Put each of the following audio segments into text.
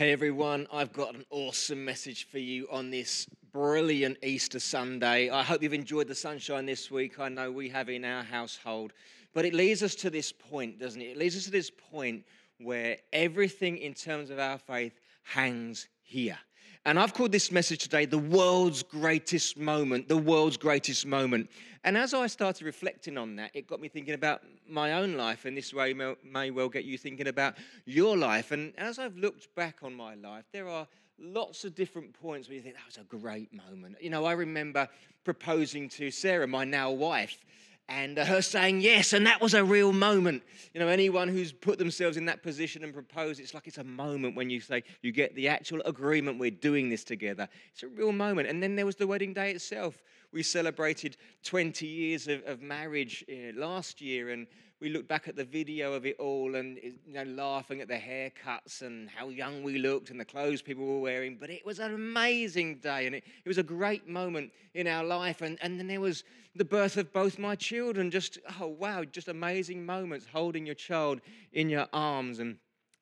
Hey everyone, I've got an awesome message for you on this brilliant Easter Sunday. I hope you've enjoyed the sunshine this week. I know we have in our household. But it leads us to this point, doesn't it? It leads us to this point where everything in terms of our faith hangs here. And I've called this message today the world's greatest moment, the world's greatest moment. And as I started reflecting on that, it got me thinking about my own life, and this way may well get you thinking about your life. And as I've looked back on my life, there are lots of different points where you think that was a great moment. You know, I remember proposing to Sarah, my now wife, and her saying yes, and that was a real moment. You know, anyone who's put themselves in that position and proposed, it's like it's a moment when you say you get the actual agreement, we're doing this together. It's a real moment. And then there was the wedding day itself. We celebrated 20 years of, of marriage uh, last year, and we looked back at the video of it all and you know, laughing at the haircuts and how young we looked and the clothes people were wearing. But it was an amazing day and it, it was a great moment in our life. And, and then there was the birth of both my children. Just, oh, wow, just amazing moments holding your child in your arms and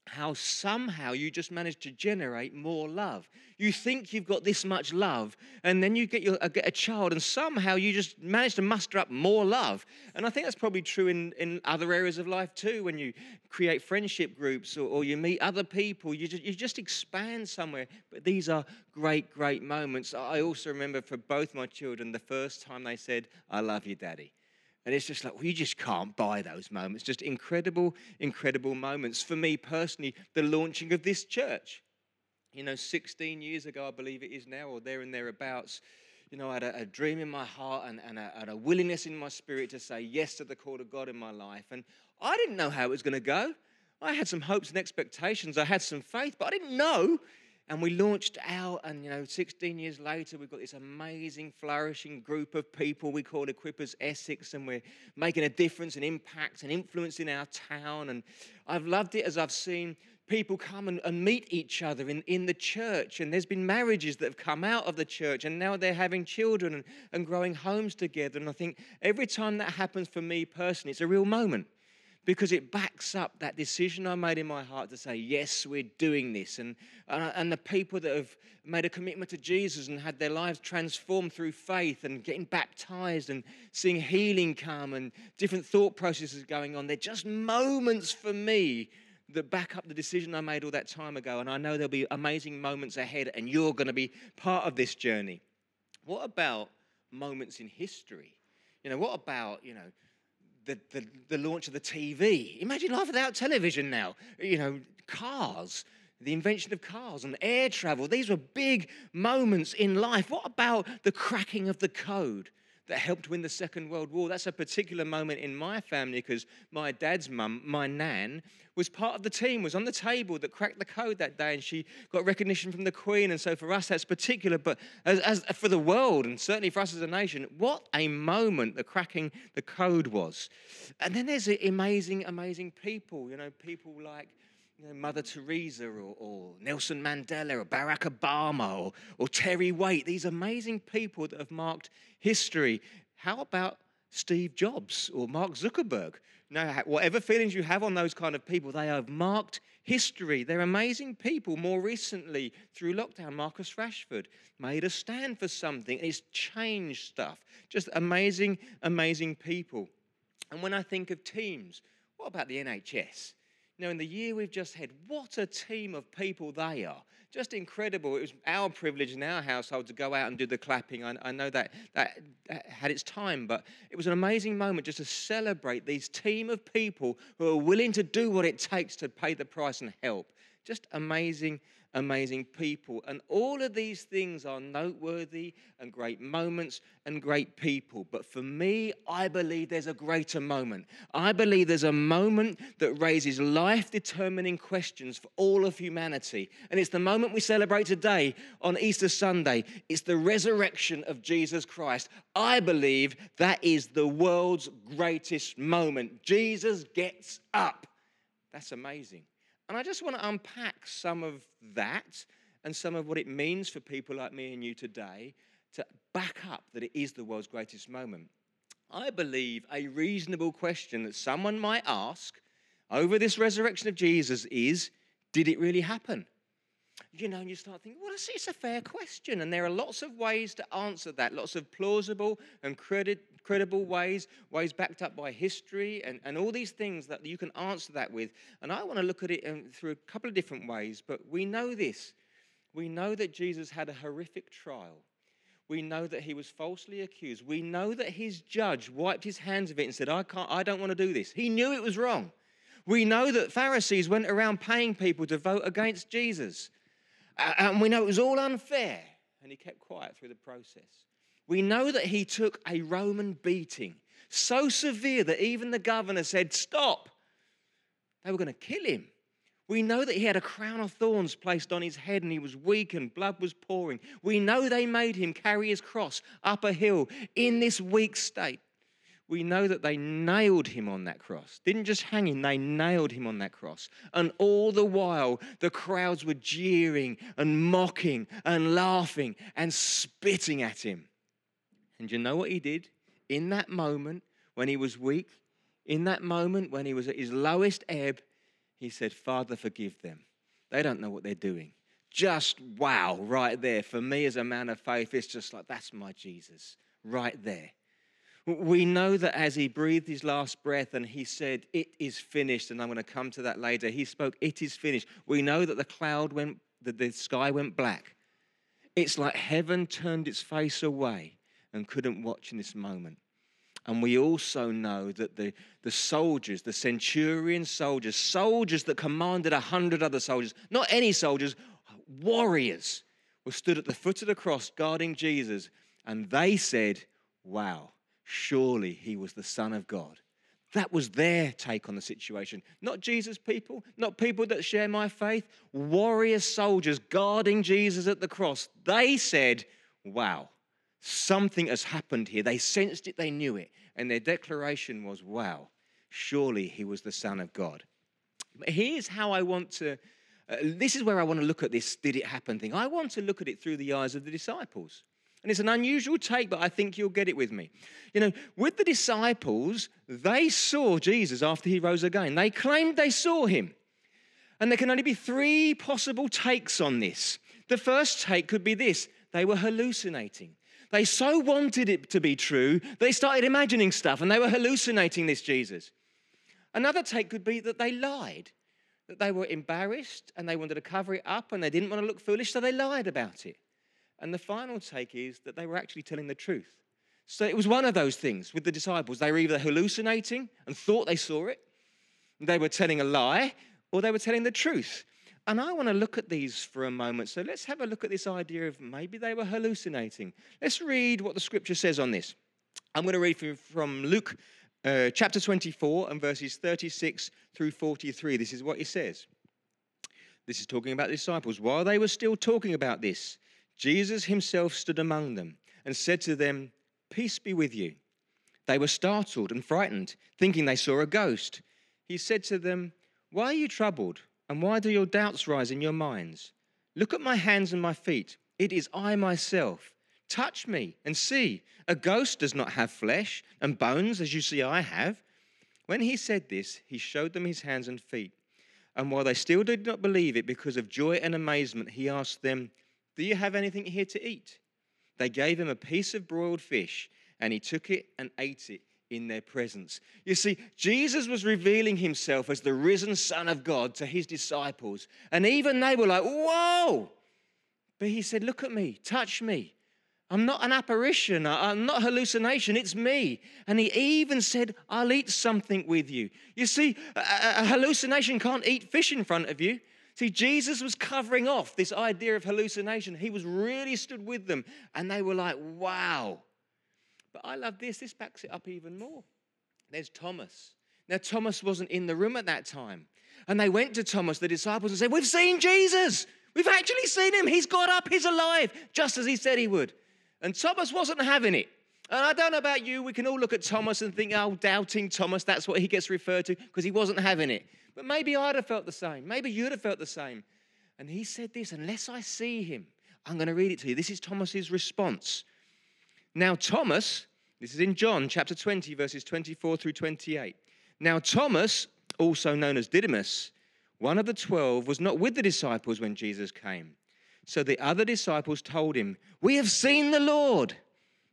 how somehow you just manage to generate more love. You think you've got this much love, and then you get, your, uh, get a child, and somehow you just manage to muster up more love. And I think that's probably true in, in other areas of life too. When you create friendship groups or, or you meet other people, you just, you just expand somewhere. But these are great, great moments. I also remember for both my children the first time they said, I love you, Daddy. And it's just like, well, you just can't buy those moments. Just incredible, incredible moments. For me personally, the launching of this church. You know, 16 years ago, I believe it is now, or there and thereabouts, you know, I had a, a dream in my heart and, and, a, and a willingness in my spirit to say yes to the call of God in my life. And I didn't know how it was going to go. I had some hopes and expectations. I had some faith, but I didn't know and we launched out, and you know, 16 years later, we've got this amazing, flourishing group of people we call Equippers Essex, and we're making a difference and impact and influence in our town. And I've loved it as I've seen people come and, and meet each other in, in the church. And there's been marriages that have come out of the church, and now they're having children and, and growing homes together. And I think every time that happens for me personally, it's a real moment because it backs up that decision I made in my heart to say, yes, we're doing this. And, and the people that have made a commitment to Jesus and had their lives transformed through faith and getting baptized and seeing healing come and different thought processes going on, they're just moments for me that back up the decision I made all that time ago. And I know there'll be amazing moments ahead, and you're going to be part of this journey. What about moments in history? You know, what about, you know, the, the, the launch of the TV. Imagine life without television now. You know, cars, the invention of cars and air travel. These were big moments in life. What about the cracking of the code? That helped win the Second World War. That's a particular moment in my family because my dad's mum, my nan, was part of the team, was on the table that cracked the code that day, and she got recognition from the Queen. And so for us, that's particular. But as, as for the world, and certainly for us as a nation, what a moment the cracking the code was. And then there's amazing, amazing people, you know, people like you know, Mother Teresa or, or, Nelson Mandela or Barack Obama or, or Terry Waite, these amazing people that have marked history. How about Steve Jobs or Mark Zuckerberg? Now, whatever feelings you have on those kind of people, they have marked history. They're amazing people. More recently, through lockdown, Marcus Rashford made a stand for something it's changed stuff. Just amazing, amazing people. And when I think of teams, what about the NHS? Now, in the year we've just had, what a team of people they are. Just incredible. It was our privilege in our household to go out and do the clapping. I, I know that, that, that had its time, but it was an amazing moment just to celebrate these team of people who are willing to do what it takes to pay the price and help. Just amazing, amazing people. And all of these things are noteworthy and great moments and great people. But for me, I believe there's a greater moment. I believe there's a moment that raises life determining questions for all of humanity. And it's the moment we celebrate today on Easter Sunday. It's the resurrection of Jesus Christ. I believe that is the world's greatest moment. Jesus gets up. That's amazing. And I just want to unpack some of that and some of what it means for people like me and you today to back up that it is the world's greatest moment. I believe a reasonable question that someone might ask over this resurrection of Jesus is Did it really happen? You know, and you start thinking, well, it's, it's a fair question. And there are lots of ways to answer that, lots of plausible and credit, credible ways, ways backed up by history, and, and all these things that you can answer that with. And I want to look at it um, through a couple of different ways, but we know this. We know that Jesus had a horrific trial. We know that he was falsely accused. We know that his judge wiped his hands of it and said, I, can't, I don't want to do this. He knew it was wrong. We know that Pharisees went around paying people to vote against Jesus. And we know it was all unfair. And he kept quiet through the process. We know that he took a Roman beating so severe that even the governor said, Stop. They were going to kill him. We know that he had a crown of thorns placed on his head and he was weak and blood was pouring. We know they made him carry his cross up a hill in this weak state. We know that they nailed him on that cross. Didn't just hang him, they nailed him on that cross. And all the while, the crowds were jeering and mocking and laughing and spitting at him. And you know what he did? In that moment, when he was weak, in that moment, when he was at his lowest ebb, he said, Father, forgive them. They don't know what they're doing. Just wow, right there. For me as a man of faith, it's just like, that's my Jesus, right there. We know that as he breathed his last breath and he said, It is finished, and I'm going to come to that later, he spoke, It is finished. We know that the cloud went, that the sky went black. It's like heaven turned its face away and couldn't watch in this moment. And we also know that the, the soldiers, the centurion soldiers, soldiers that commanded a hundred other soldiers, not any soldiers, warriors, were stood at the foot of the cross guarding Jesus. And they said, Wow, surely he was the Son of God. That was their take on the situation. Not Jesus' people, not people that share my faith, warrior soldiers guarding Jesus at the cross. They said, Wow, Something has happened here. They sensed it, they knew it. And their declaration was, wow, surely he was the Son of God. Here's how I want to, uh, this is where I want to look at this did it happen thing. I want to look at it through the eyes of the disciples. And it's an unusual take, but I think you'll get it with me. You know, with the disciples, they saw Jesus after he rose again. They claimed they saw him. And there can only be three possible takes on this. The first take could be this they were hallucinating. They so wanted it to be true, they started imagining stuff and they were hallucinating this Jesus. Another take could be that they lied, that they were embarrassed and they wanted to cover it up and they didn't want to look foolish, so they lied about it. And the final take is that they were actually telling the truth. So it was one of those things with the disciples. They were either hallucinating and thought they saw it, they were telling a lie, or they were telling the truth. And I want to look at these for a moment. So let's have a look at this idea of maybe they were hallucinating. Let's read what the scripture says on this. I'm going to read from, Luke uh, chapter 24 and verses 36 through 43. This is what it says. This is talking about the disciples. While they were still talking about this, Jesus himself stood among them and said to them, Peace be with you. They were startled and frightened, thinking they saw a ghost. He said to them, Why are you troubled? And why do your doubts rise in your minds? Look at my hands and my feet. It is I myself. Touch me and see. A ghost does not have flesh and bones as you see I have. When he said this, he showed them his hands and feet. And while they still did not believe it because of joy and amazement, he asked them, Do you have anything here to eat? They gave him a piece of broiled fish, and he took it and ate it in their presence. You see, Jesus was revealing himself as the risen Son of God to his disciples. And even they were like, whoa! But he said, Look at me, touch me. I'm not an apparition, I'm not hallucination, it's me. And he even said, I'll eat something with you. You see, a, hallucination can't eat fish in front of you. See, Jesus was covering off this idea of hallucination. He was really stood with them, and they were like, wow. But I love this. This backs it up even more. There's Thomas. Now, Thomas wasn't in the room at that time. And they went to Thomas, the disciples, and said, We've seen Jesus. We've actually seen him. He's got up. He's alive, just as he said he would. And Thomas wasn't having it. And I don't know about you, we can all look at Thomas and think, oh, doubting Thomas, that's what he gets referred to because he wasn't having it. But maybe I'd have felt the same. Maybe you'd have felt the same. And he said this, unless I see him, I'm going to read it to you. This is Thomas's response. Now, Thomas, this is in John chapter 20, verses 24 through 28. Now, Thomas, also known as Didymus, one of the twelve, was not with the disciples when Jesus came. So the other disciples told him, We have seen the Lord.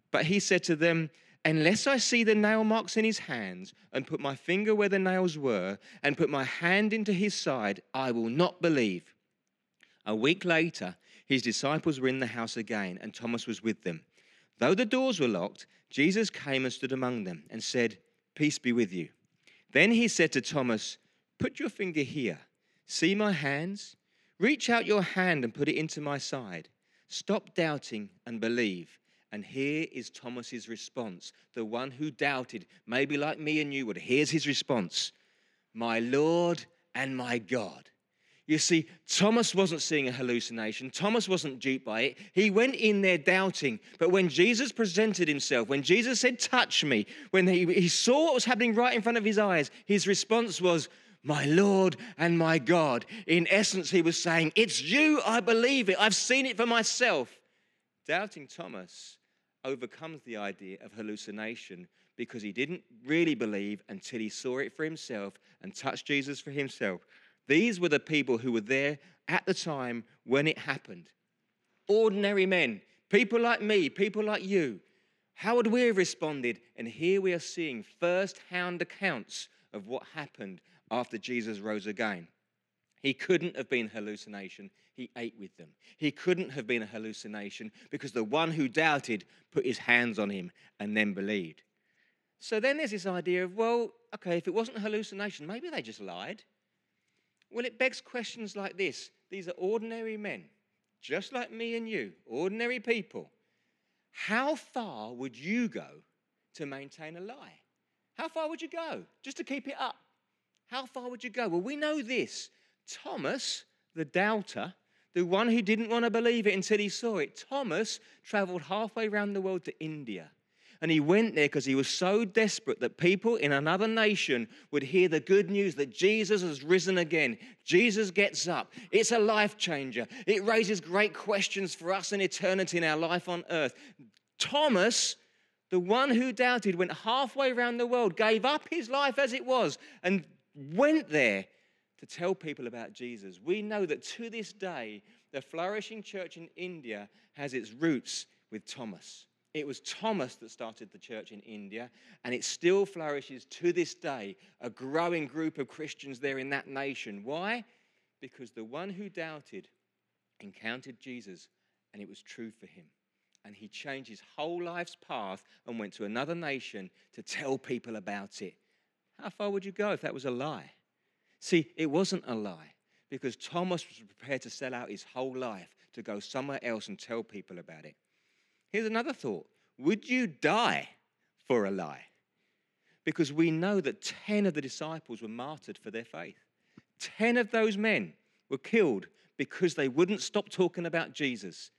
But he said to them, Unless I see the nail marks in his hands, and put my finger where the nails were, and put my hand into his side, I will not believe. A week later, his disciples were in the house again, and Thomas was with them. Though the doors were locked, Jesus came and stood among them and said, Peace be with you. Then he said to Thomas, Put your finger here. See my hands? Reach out your hand and put it into my side. Stop doubting and believe. And here is Thomas's response. The one who doubted, maybe like me and you would. Here's his response My Lord and my God. You see, Thomas wasn't seeing a hallucination. Thomas wasn't duped by it. He went in there doubting. But when Jesus presented himself, when Jesus said, Touch me, when he, he saw what was happening right in front of his eyes, his response was, My Lord and my God. In essence, he was saying, It's you, I believe it. I've seen it for myself. Doubting Thomas overcomes the idea of hallucination because he didn't really believe until he saw it for himself and touched Jesus for himself. These were the people who were there at the time when it happened. Ordinary men, people like me, people like you. How would we have responded? And here we are seeing first hand accounts of what happened after Jesus rose again. He couldn't have been a hallucination. He ate with them. He couldn't have been a hallucination because the one who doubted put his hands on him and then believed. So then there's this idea of, well, okay, if it wasn't a hallucination, maybe they just lied. Well, it begs questions like this. These are ordinary men, just like me and you, ordinary people. How far would you go to maintain a lie? How far would you go just to keep it up? How far would you go? Well, we know this Thomas, the doubter, the one who didn't want to believe it until he saw it, Thomas traveled halfway around the world to India. And he went there because he was so desperate that people in another nation would hear the good news that Jesus has risen again. Jesus gets up. It's a life changer. It raises great questions for us in eternity in our life on earth. Thomas, the one who doubted, went halfway around the world, gave up his life as it was, and went there to tell people about Jesus. We know that to this day, the flourishing church in India has its roots with Thomas. It was Thomas that started the church in India, and it still flourishes to this day, a growing group of Christians there in that nation. Why? Because the one who doubted encountered Jesus, and it was true for him. And he changed his whole life's path and went to another nation to tell people about it. How far would you go if that was a lie? See, it wasn't a lie because Thomas was prepared to sell out his whole life to go somewhere else and tell people about it. Here's another thought Would you die for a lie? Because we know that 10 of the disciples were martyred for their faith. 10 of those men were killed because they wouldn't stop talking about Jesus.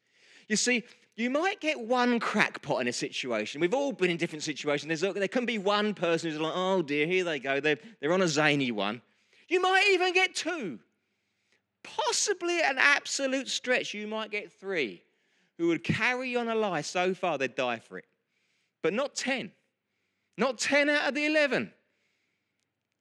You see, you might get one crackpot in a situation. We've all been in different situations. There's, there can be one person who's like, oh dear, here they go. They're, they're on a zany one. You might even get two. Possibly an absolute stretch, you might get three who would carry on a lie so far they'd die for it. But not 10. Not 10 out of the 11.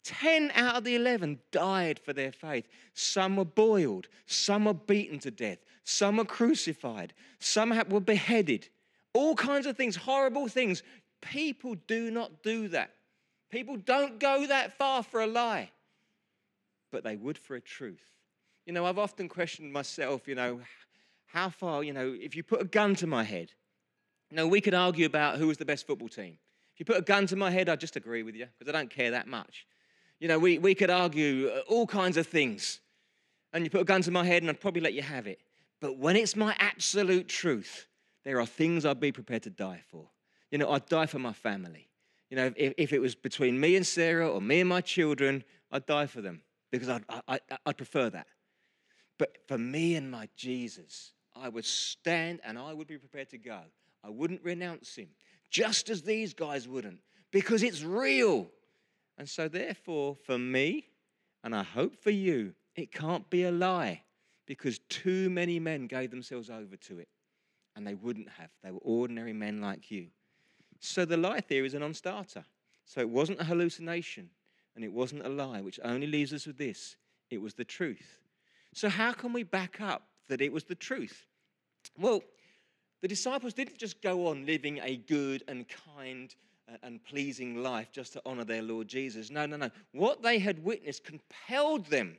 10 out of the 11 died for their faith. Some were boiled, some were beaten to death, some were crucified, some were beheaded. All kinds of things, horrible things. People do not do that. People don't go that far for a lie but they would for a truth. You know, I've often questioned myself, you know, how far, you know, if you put a gun to my head, you know, we could argue about who was the best football team. If you put a gun to my head, I'd just agree with you because I don't care that much. You know, we, we could argue uh, all kinds of things. And you put a gun to my head and I'd probably let you have it. But when it's my absolute truth, there are things I'd be prepared to die for. You know, I'd die for my family. You know, if, if it was between me and Sarah or me and my children, I'd die for them because I'd, I, I'd prefer that. But for me and my Jesus, I would stand and I would be prepared to go. I wouldn't renounce him, just as these guys wouldn't, because it's real. And so, therefore, for me, and I hope for you, it can't be a lie because too many men gave themselves over to it. And they wouldn't have. They were ordinary men like you. So the lie theory is a non starter. So it wasn't a hallucination and it wasn't a lie, which only leaves us with this it was the truth. So, how can we back up that it was the truth? Well, the disciples didn't just go on living a good and kind uh, and pleasing life just to honor their Lord Jesus. No, no, no. What they had witnessed compelled them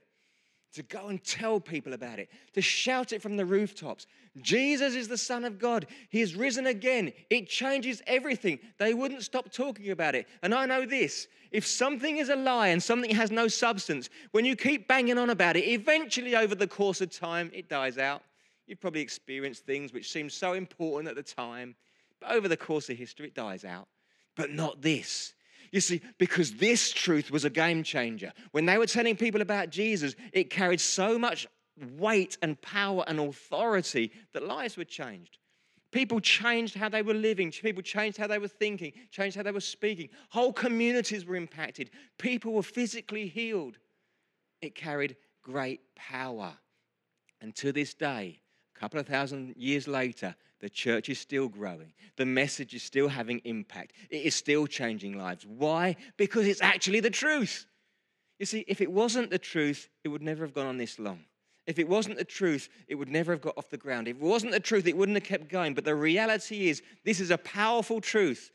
to go and tell people about it, to shout it from the rooftops. Jesus is the Son of God. He is risen again. It changes everything. They wouldn't stop talking about it. And I know this if something is a lie and something has no substance, when you keep banging on about it, eventually over the course of time, it dies out. You've probably experienced things which seem so important at the time, but over the course of history, it dies out. But not this. You see, because this truth was a game changer. When they were telling people about Jesus, it carried so much weight and power and authority that lives were changed. People changed how they were living, people changed how they were thinking, changed how they were speaking. Whole communities were impacted, people were physically healed. It carried great power. And to this day, a couple of thousand years later, the church is still growing. The message is still having impact. It is still changing lives. Why? Because it's actually the truth. You see, if it wasn't the truth, it would never have gone on this long. If it wasn't the truth, it would never have got off the ground. If it wasn't the truth, it wouldn't have kept going. But the reality is, this is a powerful truth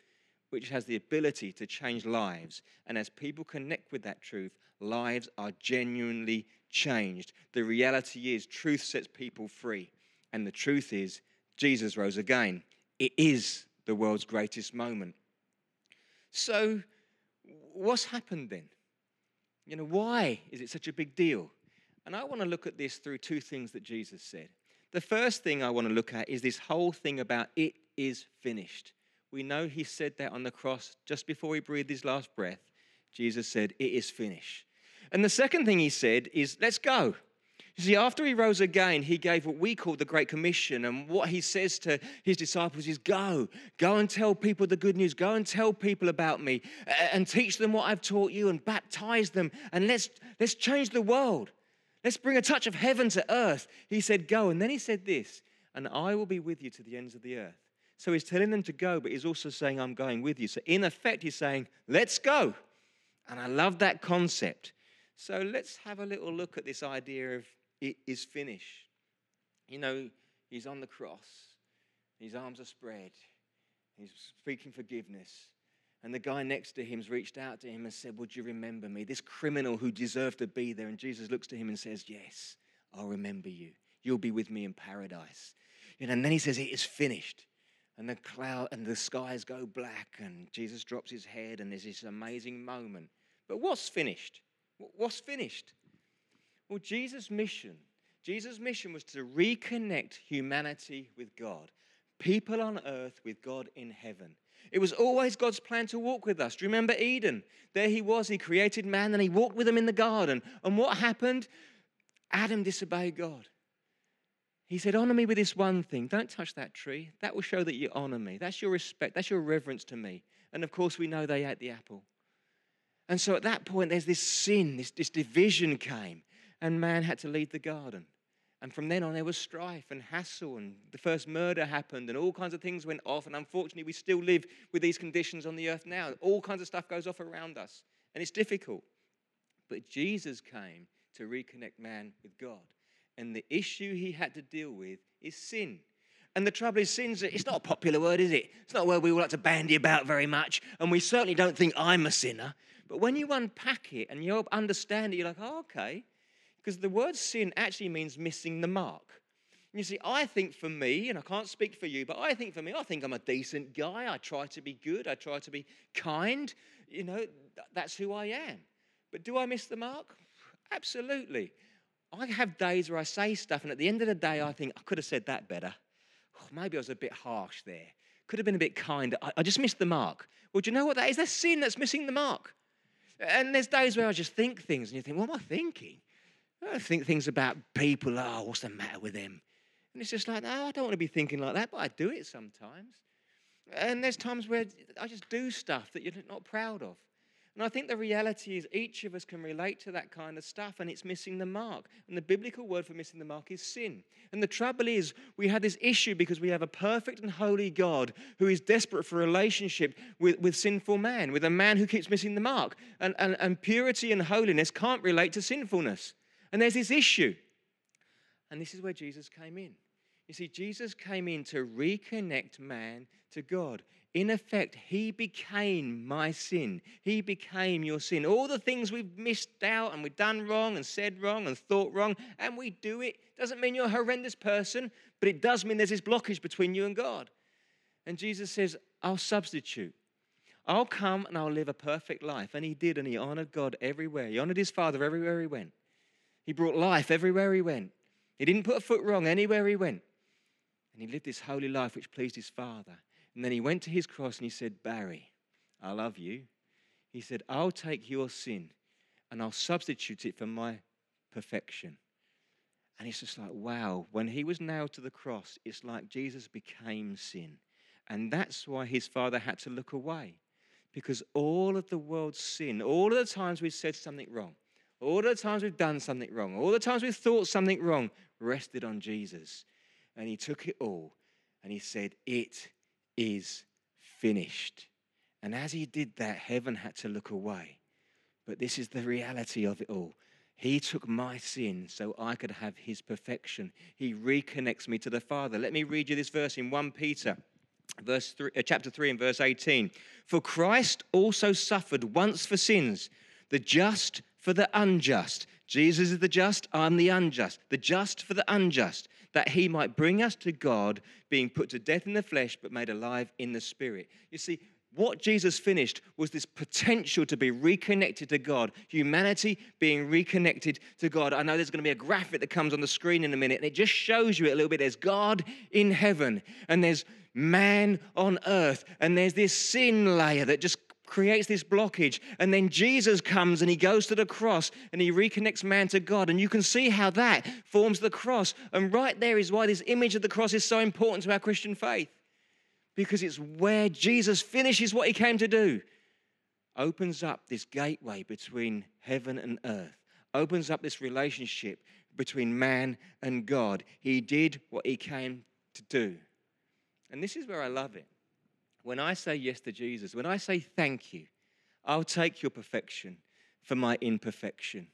which has the ability to change lives. And as people connect with that truth, lives are genuinely changed. The reality is, truth sets people free. And the truth is, Jesus rose again. It is the world's greatest moment. So, what's happened then? You know, why is it such a big deal? And I want to look at this through two things that Jesus said. The first thing I want to look at is this whole thing about it is finished. We know he said that on the cross just before he breathed his last breath. Jesus said, It is finished. And the second thing he said is, Let's go. You see, after he rose again, he gave what we call the Great Commission. And what he says to his disciples is go, go and tell people the good news. Go and tell people about me and teach them what I've taught you and baptize them. And let's, let's change the world. Let's bring a touch of heaven to earth. He said, go. And then he said this, and I will be with you to the ends of the earth. So he's telling them to go, but he's also saying, I'm going with you. So in effect, he's saying, let's go. And I love that concept. So let's have a little look at this idea of it is finished. You know, he's on the cross, his arms are spread, he's speaking forgiveness. And the guy next to him's reached out to him and said, Would you remember me? This criminal who deserved to be there. And Jesus looks to him and says, Yes, I'll remember you. You'll be with me in paradise. And then he says, It is finished. And the cloud and the skies go black, and Jesus drops his head, and there's this amazing moment. But what's finished? What's finished? Well, Jesus' mission, Jesus' mission was to reconnect humanity with God, people on earth with God in heaven. It was always God's plan to walk with us. Do you remember Eden? There he was, he created man and he walked with him in the garden. And what happened? Adam disobeyed God. He said, Honor me with this one thing. Don't touch that tree. That will show that you honor me. That's your respect. That's your reverence to me. And of course, we know they ate the apple. And so at that point, there's this sin, this, this division came and man had to leave the garden. And from then on, there was strife and hassle, and the first murder happened, and all kinds of things went off. And unfortunately, we still live with these conditions on the earth now. All kinds of stuff goes off around us, and it's difficult. But Jesus came to reconnect man with God. And the issue he had to deal with is sin. And the trouble is, sin's it's not a popular word, is it? It's not a word we all like to bandy about very much. And we certainly don't think I'm a sinner. But when you unpack it and you understand it, you're like, oh, okay. Because the word sin actually means missing the mark. And you see, I think for me, and I can't speak for you, but I think for me, I think I'm a decent guy. I try to be good. I try to be kind. You know, that's who I am. But do I miss the mark? Absolutely. I have days where I say stuff, and at the end of the day, I think I could have said that better. Oh, maybe I was a bit harsh there. Could have been a bit kinder. I, I just missed the mark. Well, do you know what that is? That's sin that's missing the mark. And there's days where I just think things, and you think, what am I thinking? I think things about people, oh, what's the matter with them? And it's just like, no, I don't want to be thinking like that, but I do it sometimes. And there's times where I just do stuff that you're not proud of. And I think the reality is each of us can relate to that kind of stuff, and it's missing the mark. And the biblical word for missing the mark is sin. And the trouble is, we have this issue because we have a perfect and holy God who is desperate for relationship with, with sinful man, with a man who keeps missing the mark. And, and, and purity and holiness can't relate to sinfulness. And there's this issue. And this is where Jesus came in. You see, Jesus came in to reconnect man to God. In effect, he became my sin. He became your sin. All the things we've missed out and we've done wrong and said wrong and thought wrong, and we do it, doesn't mean you're a horrendous person, but it does mean there's this blockage between you and God. And Jesus says, I'll substitute. I'll come and I'll live a perfect life. And he did, and he honored God everywhere. He honored his Father everywhere he went. He brought life everywhere he went. He didn't put a foot wrong anywhere he went. And he lived this holy life which pleased his Father. And then he went to his cross and he said, Barry, I love you. He said, I'll take your sin and I'll substitute it for my perfection. And it's just like, wow, when he was nailed to the cross, it's like Jesus became sin. And that's why his father had to look away. Because all of the world's sin, all of the times we've said something wrong, all the times we've done something wrong, all the times we've thought something wrong, rested on Jesus. And he took it all and he said, It is finished. And as he did that, heaven had to look away. But this is the reality of it all. He took my sin so I could have his perfection. He reconnects me to the Father. Let me read you this verse in 1 Peter verse three, uh, chapter 3 and verse 18. For Christ also suffered once for sins, the just for the unjust. Jesus is the just, I'm the unjust. The just for the unjust, that he might bring us to God, being put to death in the flesh, but made alive in the spirit. You see, what Jesus finished was this potential to be reconnected to God, humanity being reconnected to God. I know there's going to be a graphic that comes on the screen in a minute, and it just shows you a little bit. There's God in heaven, and there's man on earth, and there's this sin layer that just creates this blockage. And then Jesus comes and he goes to the cross and he reconnects man to God. And you can see how that forms the cross. And right there is why this image of the cross is so important to our Christian faith. Because it's where Jesus finishes what he came to do, opens up this gateway between heaven and earth, opens up this relationship between man and God. He did what he came to do. And this is where I love it. When I say yes to Jesus, when I say thank you, I'll take your perfection for my imperfection.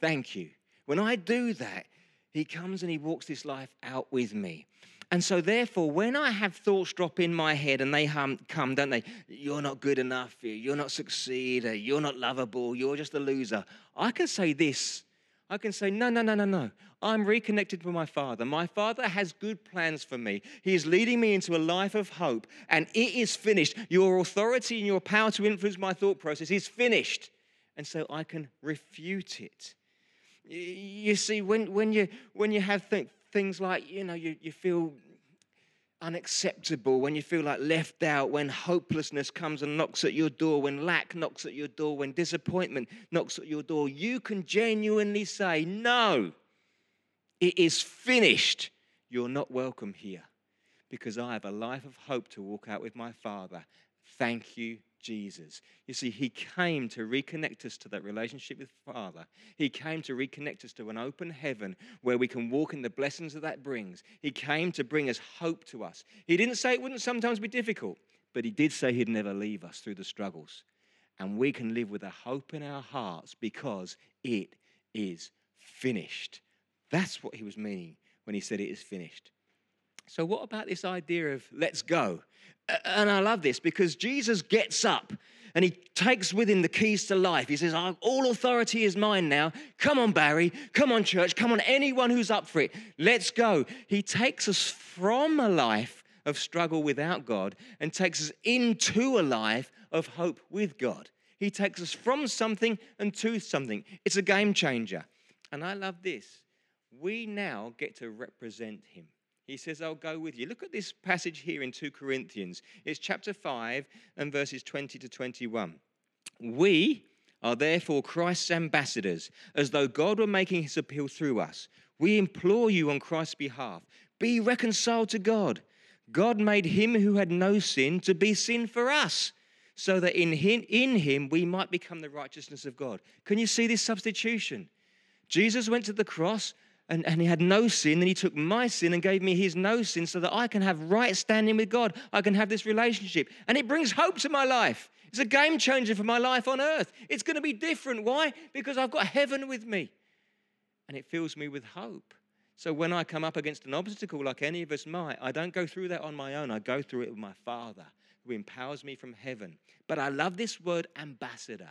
Thank you. When I do that, he comes and he walks this life out with me. And so, therefore, when I have thoughts drop in my head and they hum, come, don't they? You're not good enough. You're not succeed. You're not lovable. You're just a loser. I can say this I can say, no, no, no, no, no. I'm reconnected with my Father. My Father has good plans for me. He is leading me into a life of hope, and it is finished. Your authority and your power to influence my thought process is finished. And so I can refute it. You see, when, when, you, when you have th- things like, you know, you, you feel unacceptable, when you feel like left out, when hopelessness comes and knocks at your door, when lack knocks at your door, when disappointment knocks at your door, you can genuinely say, No, it is finished. You're not welcome here because I have a life of hope to walk out with my Father. Thank you, Jesus. You see, He came to reconnect us to that relationship with Father. He came to reconnect us to an open heaven where we can walk in the blessings that that brings. He came to bring us hope to us. He didn't say it wouldn't sometimes be difficult, but He did say He'd never leave us through the struggles. And we can live with a hope in our hearts because it is finished. That's what He was meaning when He said it is finished. So, what about this idea of let's go? And I love this because Jesus gets up and he takes with him the keys to life. He says, All authority is mine now. Come on, Barry. Come on, church. Come on, anyone who's up for it. Let's go. He takes us from a life of struggle without God and takes us into a life of hope with God. He takes us from something and to something. It's a game changer. And I love this. We now get to represent him. He says, I'll go with you. Look at this passage here in 2 Corinthians. It's chapter 5 and verses 20 to 21. We are therefore Christ's ambassadors, as though God were making his appeal through us. We implore you on Christ's behalf be reconciled to God. God made him who had no sin to be sin for us, so that in him, in him we might become the righteousness of God. Can you see this substitution? Jesus went to the cross and, and he had no sin, and he took my sin and gave me his no sin so that I can have right standing with God. I can have this relationship. And it brings hope to my life. It's a game changer for my life on earth. It's going to be different. Why? Because I've got heaven with me. and it fills me with hope. So when I come up against an obstacle, like any of us might, I don't go through that on my own. I go through it with my Father, who empowers me from heaven. But I love this word ambassador.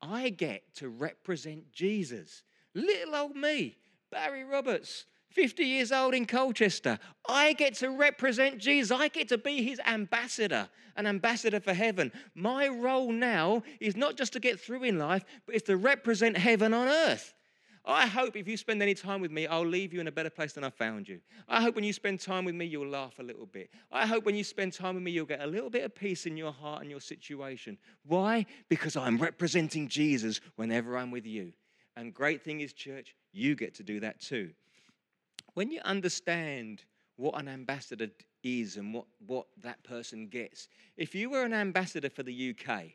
I get to represent Jesus. Little old me, Barry Roberts, 50 years old in Colchester. I get to represent Jesus. I get to be his ambassador, an ambassador for heaven. My role now is not just to get through in life, but it's to represent heaven on earth. I hope if you spend any time with me, I'll leave you in a better place than I found you. I hope when you spend time with me, you'll laugh a little bit. I hope when you spend time with me, you'll get a little bit of peace in your heart and your situation. Why? Because I'm representing Jesus whenever I'm with you. And great thing is, church, you get to do that too. When you understand what an ambassador is and what, what that person gets, if you were an ambassador for the UK,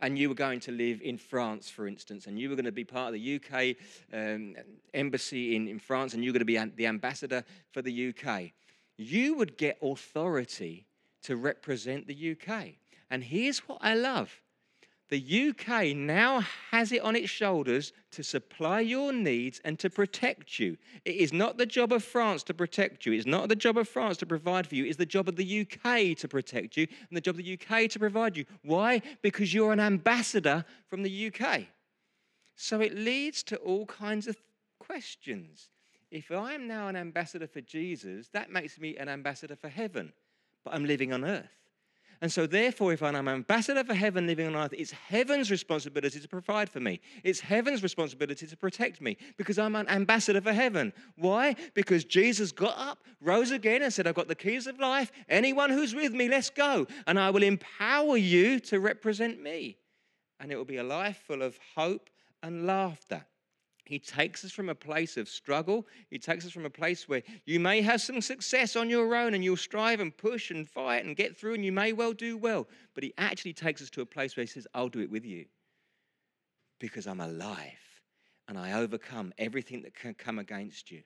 and you were going to live in France, for instance, and you were going to be part of the UK um, embassy in, in France, and you were going to be the ambassador for the UK, you would get authority to represent the UK. And here's what I love the UK now has it on its shoulders to supply your needs and to protect you. It is not the job of France to protect you. It's not the job of France to provide for you. It's the job of the UK to protect you and the job of the UK to provide you. Why? Because you're an ambassador from the UK. So it leads to all kinds of questions. If I am now an ambassador for Jesus, that makes me an ambassador for heaven, but I'm living on earth. And so, therefore, if I'm an ambassador for heaven living on earth, it's heaven's responsibility to provide for me. It's heaven's responsibility to protect me because I'm an ambassador for heaven. Why? Because Jesus got up, rose again, and said, I've got the keys of life. Anyone who's with me, let's go. And I will empower you to represent me. And it will be a life full of hope and laughter. He takes us from a place of struggle. He takes us from a place where you may have some success on your own and you'll strive and push and fight and get through and you may well do well. But He actually takes us to a place where He says, I'll do it with you because I'm alive and I overcome everything that can come against you.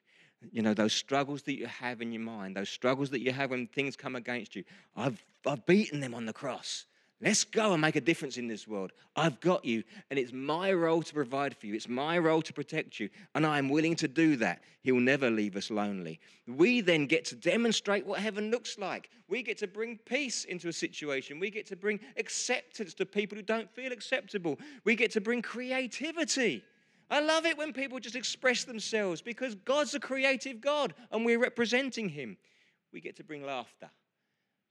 You know, those struggles that you have in your mind, those struggles that you have when things come against you, I've, I've beaten them on the cross. Let's go and make a difference in this world. I've got you, and it's my role to provide for you. It's my role to protect you, and I am willing to do that. He'll never leave us lonely. We then get to demonstrate what heaven looks like. We get to bring peace into a situation. We get to bring acceptance to people who don't feel acceptable. We get to bring creativity. I love it when people just express themselves because God's a creative God, and we're representing Him. We get to bring laughter,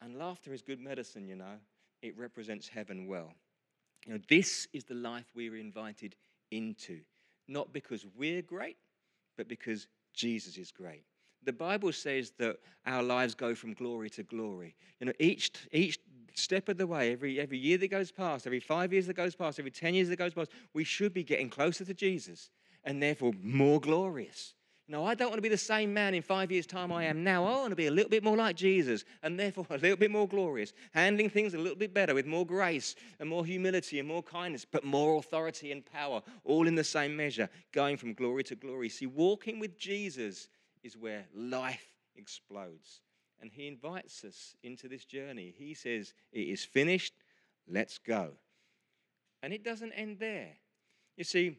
and laughter is good medicine, you know it represents heaven well. You know, this is the life we were invited into, not because we're great, but because Jesus is great. The Bible says that our lives go from glory to glory. You know, each, each step of the way, every, every year that goes past, every five years that goes past, every 10 years that goes past, we should be getting closer to Jesus and therefore more glorious. No, I don't want to be the same man in five years' time I am now. I want to be a little bit more like Jesus and therefore a little bit more glorious, handling things a little bit better with more grace and more humility and more kindness, but more authority and power, all in the same measure, going from glory to glory. See, walking with Jesus is where life explodes. And he invites us into this journey. He says, It is finished, let's go. And it doesn't end there. You see,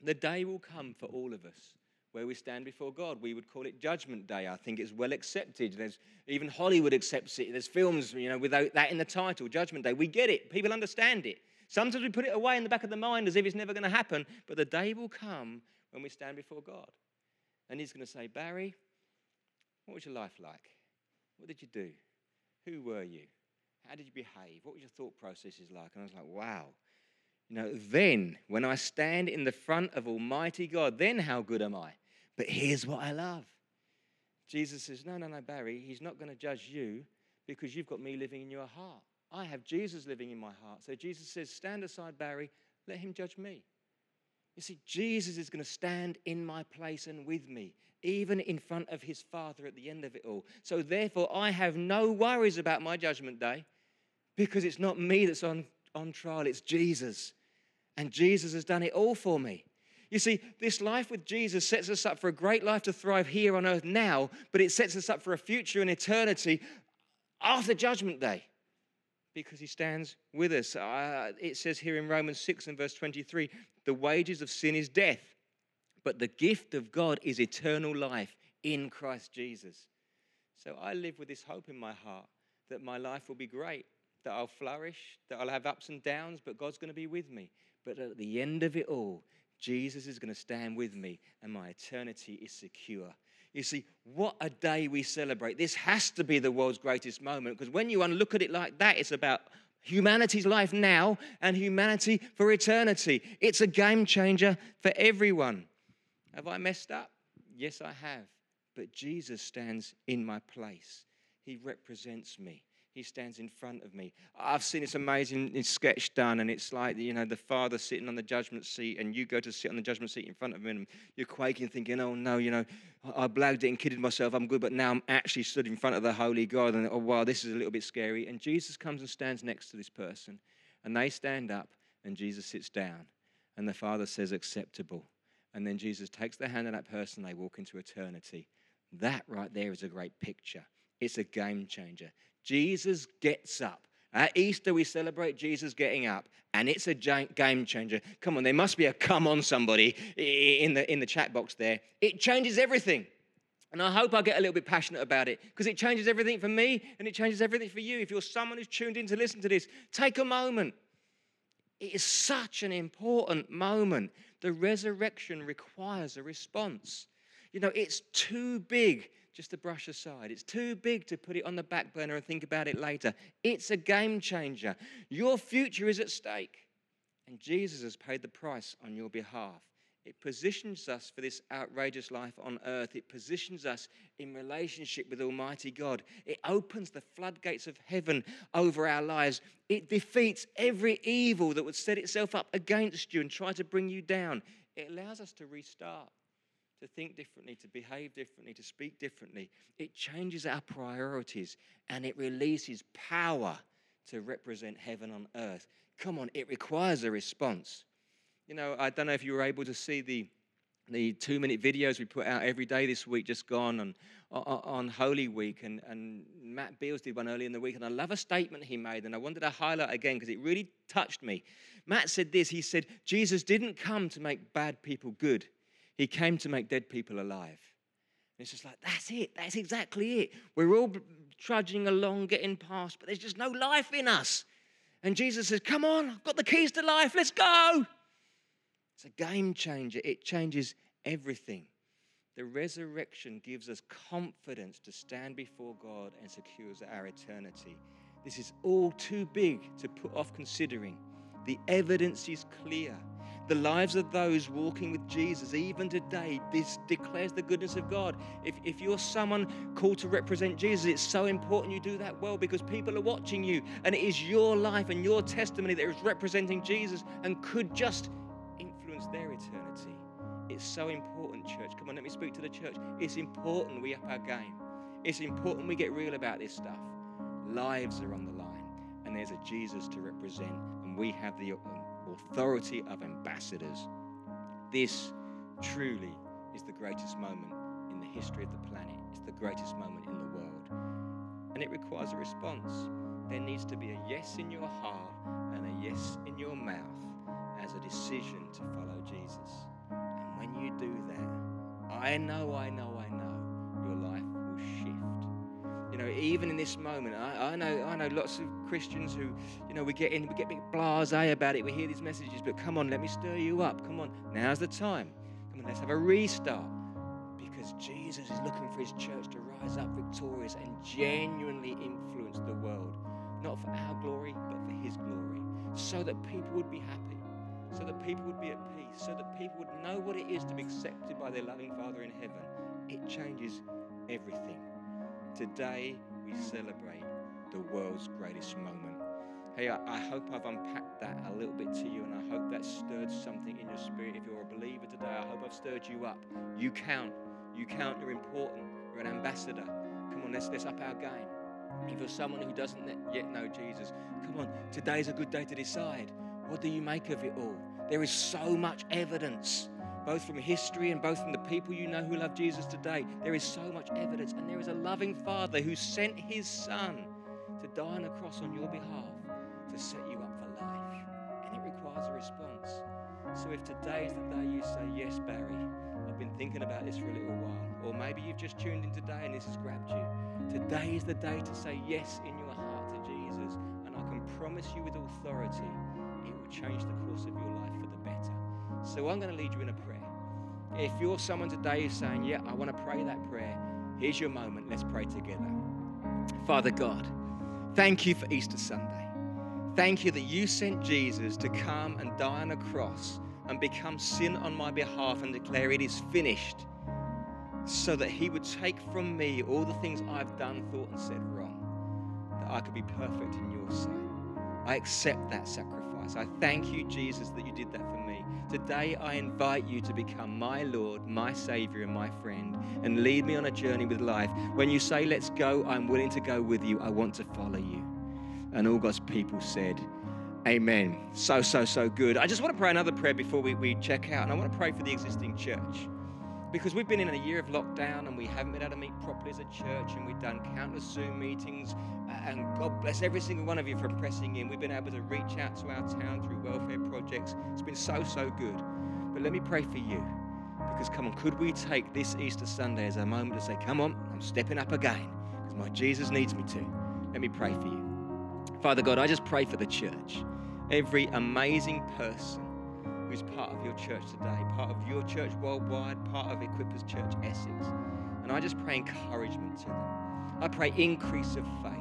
the day will come for all of us where we stand before God. We would call it Judgment Day. I think it's well accepted. There's even Hollywood accepts it. There's films, you know, without that in the title, Judgment Day. We get it. People understand it. Sometimes we put it away in the back of the mind as if it's never going to happen. But the day will come when we stand before God. And He's going to say, Barry, what was your life like? What did you do? Who were you? How did you behave? What was your thought processes like? And I was like, wow. You know, then when I stand in the front of Almighty God, then how good am I? But here's what I love Jesus says, No, no, no, Barry, he's not going to judge you because you've got me living in your heart. I have Jesus living in my heart. So Jesus says, Stand aside, Barry, let him judge me. You see, Jesus is going to stand in my place and with me, even in front of his Father at the end of it all. So therefore, I have no worries about my judgment day because it's not me that's on, on trial, it's Jesus. And Jesus has done it all for me. You see, this life with Jesus sets us up for a great life to thrive here on earth now, but it sets us up for a future in eternity after Judgment Day because he stands with us. Uh, it says here in Romans 6 and verse 23 the wages of sin is death. But the gift of God is eternal life in Christ Jesus. So I live with this hope in my heart that my life will be great, that I'll flourish, that I'll have ups and downs, but God's going to be with me. But at the end of it all, Jesus is going to stand with me and my eternity is secure. You see, what a day we celebrate. This has to be the world's greatest moment because when you look at it like that, it's about humanity's life now and humanity for eternity. It's a game changer for everyone. Have I messed up? Yes, I have. But Jesus stands in my place, He represents me. He stands in front of me. I've seen this amazing sketch done, and it's like, you know, the father sitting on the judgment seat, and you go to sit on the judgment seat in front of him, and you're quaking, thinking, oh no, you know, I blagged it and kidded myself, I'm good, but now I'm actually stood in front of the holy God, and oh wow, this is a little bit scary. And Jesus comes and stands next to this person, and they stand up, and Jesus sits down, and the father says, acceptable. And then Jesus takes the hand of that person, they walk into eternity. That right there is a great picture. It's a game changer. Jesus gets up. At Easter, we celebrate Jesus getting up, and it's a game changer. Come on, there must be a come on somebody in the, in the chat box there. It changes everything. And I hope I get a little bit passionate about it because it changes everything for me and it changes everything for you. If you're someone who's tuned in to listen to this, take a moment. It is such an important moment. The resurrection requires a response. You know, it's too big just to brush aside. It's too big to put it on the back burner and think about it later. It's a game changer. Your future is at stake, and Jesus has paid the price on your behalf. It positions us for this outrageous life on earth. It positions us in relationship with Almighty God. It opens the floodgates of heaven over our lives. It defeats every evil that would set itself up against you and try to bring you down. It allows us to restart to think differently, to behave differently, to speak differently. It changes our priorities and it releases power to represent heaven on earth. Come on, it requires a response. You know, I don't know if you were able to see the the two minute videos we put out every day this week just gone on, on, Holy Week. And, and Matt Beals did one earlier in the week. And I love a statement he made. And I wanted to highlight again because it really touched me. Matt said this He said, Jesus didn't come to make bad people good, he came to make dead people alive. And it's just like, that's it. That's exactly it. We're all trudging along, getting past, but there's just no life in us. And Jesus says, Come on, I've got the keys to life. Let's go. It's a game changer. It changes everything. The resurrection gives us confidence to stand before God and secures our eternity. This is all too big to put off considering. The evidence is clear. The lives of those walking with Jesus, even today, this declares the goodness of God. If, if you're someone called to represent Jesus, it's so important you do that well because people are watching you and it is your life and your testimony that is representing Jesus and could just influence their eternity. It's so important, church. Come on, let me speak to the church. It's important we up our game. It's important we get real about this stuff. Lives are on the line, and there's a Jesus to represent, and we have the authority of ambassadors. This truly is the greatest moment in the history of the planet. It's the greatest moment in the world. And it requires a response. There needs to be a yes in your heart and a yes in your mouth as a decision to follow Jesus. And when you do that, I know, I know, even in this moment, I, I, know I know lots of Christians who, you know, we get in, we get a bit blasé about it. We hear these messages, but come on, let me stir you up. Come on, now's the time. Come on, let's have a restart. Because Jesus is looking for his church to rise up victorious and genuinely influence the world. Not for our glory, but for his glory. So that people would be happy. So that people would be at peace. So that people would know what it is to be accepted by their loving Father in heaven. It changes everything. Today we celebrate the world's greatest moment. Hey, I, I, hope I've unpacked that a little bit to you, and I hope that stirred something in your spirit. If you're a believer today, I hope I've stirred you up. You count. You count. You're important. You're an ambassador. Come on, let's, let's up our game. If you're someone who doesn't yet know Jesus, come on, today's a good day to decide. What do you make of it all? There is so much evidence both from history and both from the people you know who love Jesus today. There is so much evidence, and there is a loving Father who sent his Son to die on a cross on your behalf to set you up for life. And it requires a response. So if today is the day you say, Yes, Barry, I've been thinking about this for a little while, or maybe you've just tuned in today and this has grabbed you, today is the day to say yes in your heart to Jesus. And I can promise you with authority, it will change the course of your life for the better. So I'm going to lead you in a prayer. If you're someone today who's saying, Yeah, I want to pray that prayer, here's your moment. Let's pray together. Father God, thank you for Easter Sunday. Thank you that you sent Jesus to come and die on a cross and become sin on my behalf and declare it is finished so that he would take from me all the things I've done, thought, and said wrong, that I could be perfect in your sight. I accept that sacrifice. I thank you, Jesus, that you did that for me. Today, I invite you to become my Lord, my Savior, and my friend, and lead me on a journey with life. When you say, Let's go, I'm willing to go with you. I want to follow you. And all God's people said, Amen. So, so, so good. I just want to pray another prayer before we, we check out. And I want to pray for the existing church. Because we've been in a year of lockdown and we haven't been able to meet properly as a church and we've done countless Zoom meetings. Uh, and God bless every single one of you for pressing in. We've been able to reach out to our town through welfare projects. It's been so, so good. But let me pray for you. Because come on, could we take this Easter Sunday as a moment to say, come on, I'm stepping up again because my Jesus needs me to. Let me pray for you. Father God, I just pray for the church. Every amazing person who's part of your church today, part of your church worldwide, part of Equippers Church Essex. And I just pray encouragement to them. I pray increase of faith,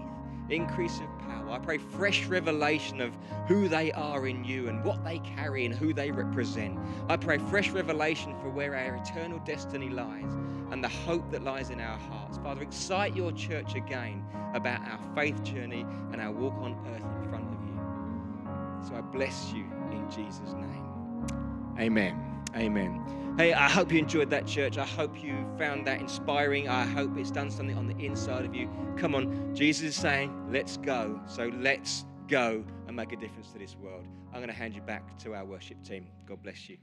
increase of power. I pray fresh revelation of who they are in you and what they carry and who they represent. I pray fresh revelation for where our eternal destiny lies and the hope that lies in our hearts. Father, excite your church again about our faith journey and our walk on earth in front of you. So I bless you in Jesus' name. Amen. Amen. Hey, I hope you enjoyed that church. I hope you found that inspiring. I hope it's done something on the inside of you. Come on, Jesus is saying, let's go. So let's go and make a difference to this world. I'm going to hand you back to our worship team. God bless you.